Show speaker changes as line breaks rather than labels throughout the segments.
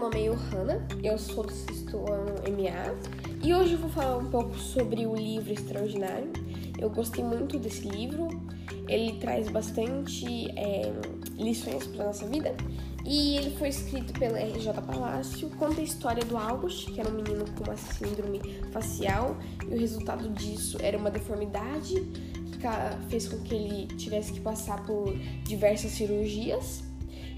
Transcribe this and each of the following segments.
nome é Johanna, eu sou do sexto ano MA e hoje eu vou falar um pouco sobre o livro Extraordinário. Eu gostei muito desse livro, ele traz bastante é, lições para nossa vida e ele foi escrito pela RJ Palácio, conta a história do August, que era um menino com uma síndrome facial e o resultado disso era uma deformidade que fez com que ele tivesse que passar por diversas cirurgias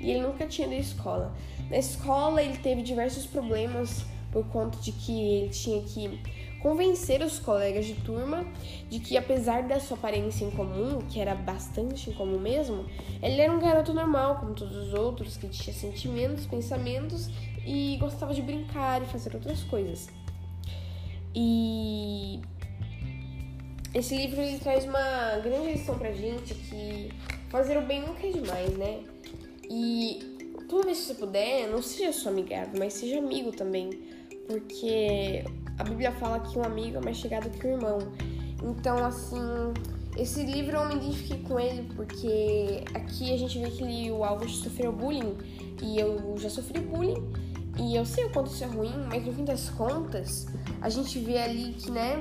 e ele nunca tinha ido à escola. Na escola ele teve diversos problemas por conta de que ele tinha que convencer os colegas de turma de que apesar da sua aparência incomum, que era bastante incomum mesmo, ele era um garoto normal, como todos os outros, que tinha sentimentos, pensamentos e gostava de brincar e fazer outras coisas. E esse livro ele traz uma grande lição pra gente que fazer o bem nunca é demais, né? E toda vez que você puder, não seja só amigável, mas seja amigo também. Porque a Bíblia fala que um amigo é mais chegado que um irmão. Então, assim, esse livro eu me identifiquei com ele porque aqui a gente vê que o Augusto sofreu bullying e eu já sofri bullying e eu sei o quanto isso é ruim, mas no fim das contas a gente vê ali que, né,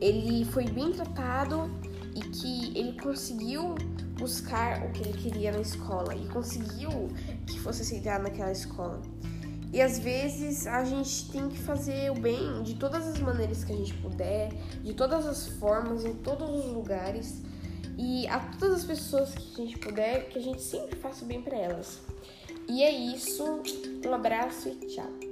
ele foi bem tratado e que ele conseguiu buscar o que ele queria na escola e conseguiu que fosse aceitado naquela escola. E às vezes a gente tem que fazer o bem de todas as maneiras que a gente puder, de todas as formas, em todos os lugares e a todas as pessoas que a gente puder, que a gente sempre faça o bem para elas. E é isso. Um abraço e tchau.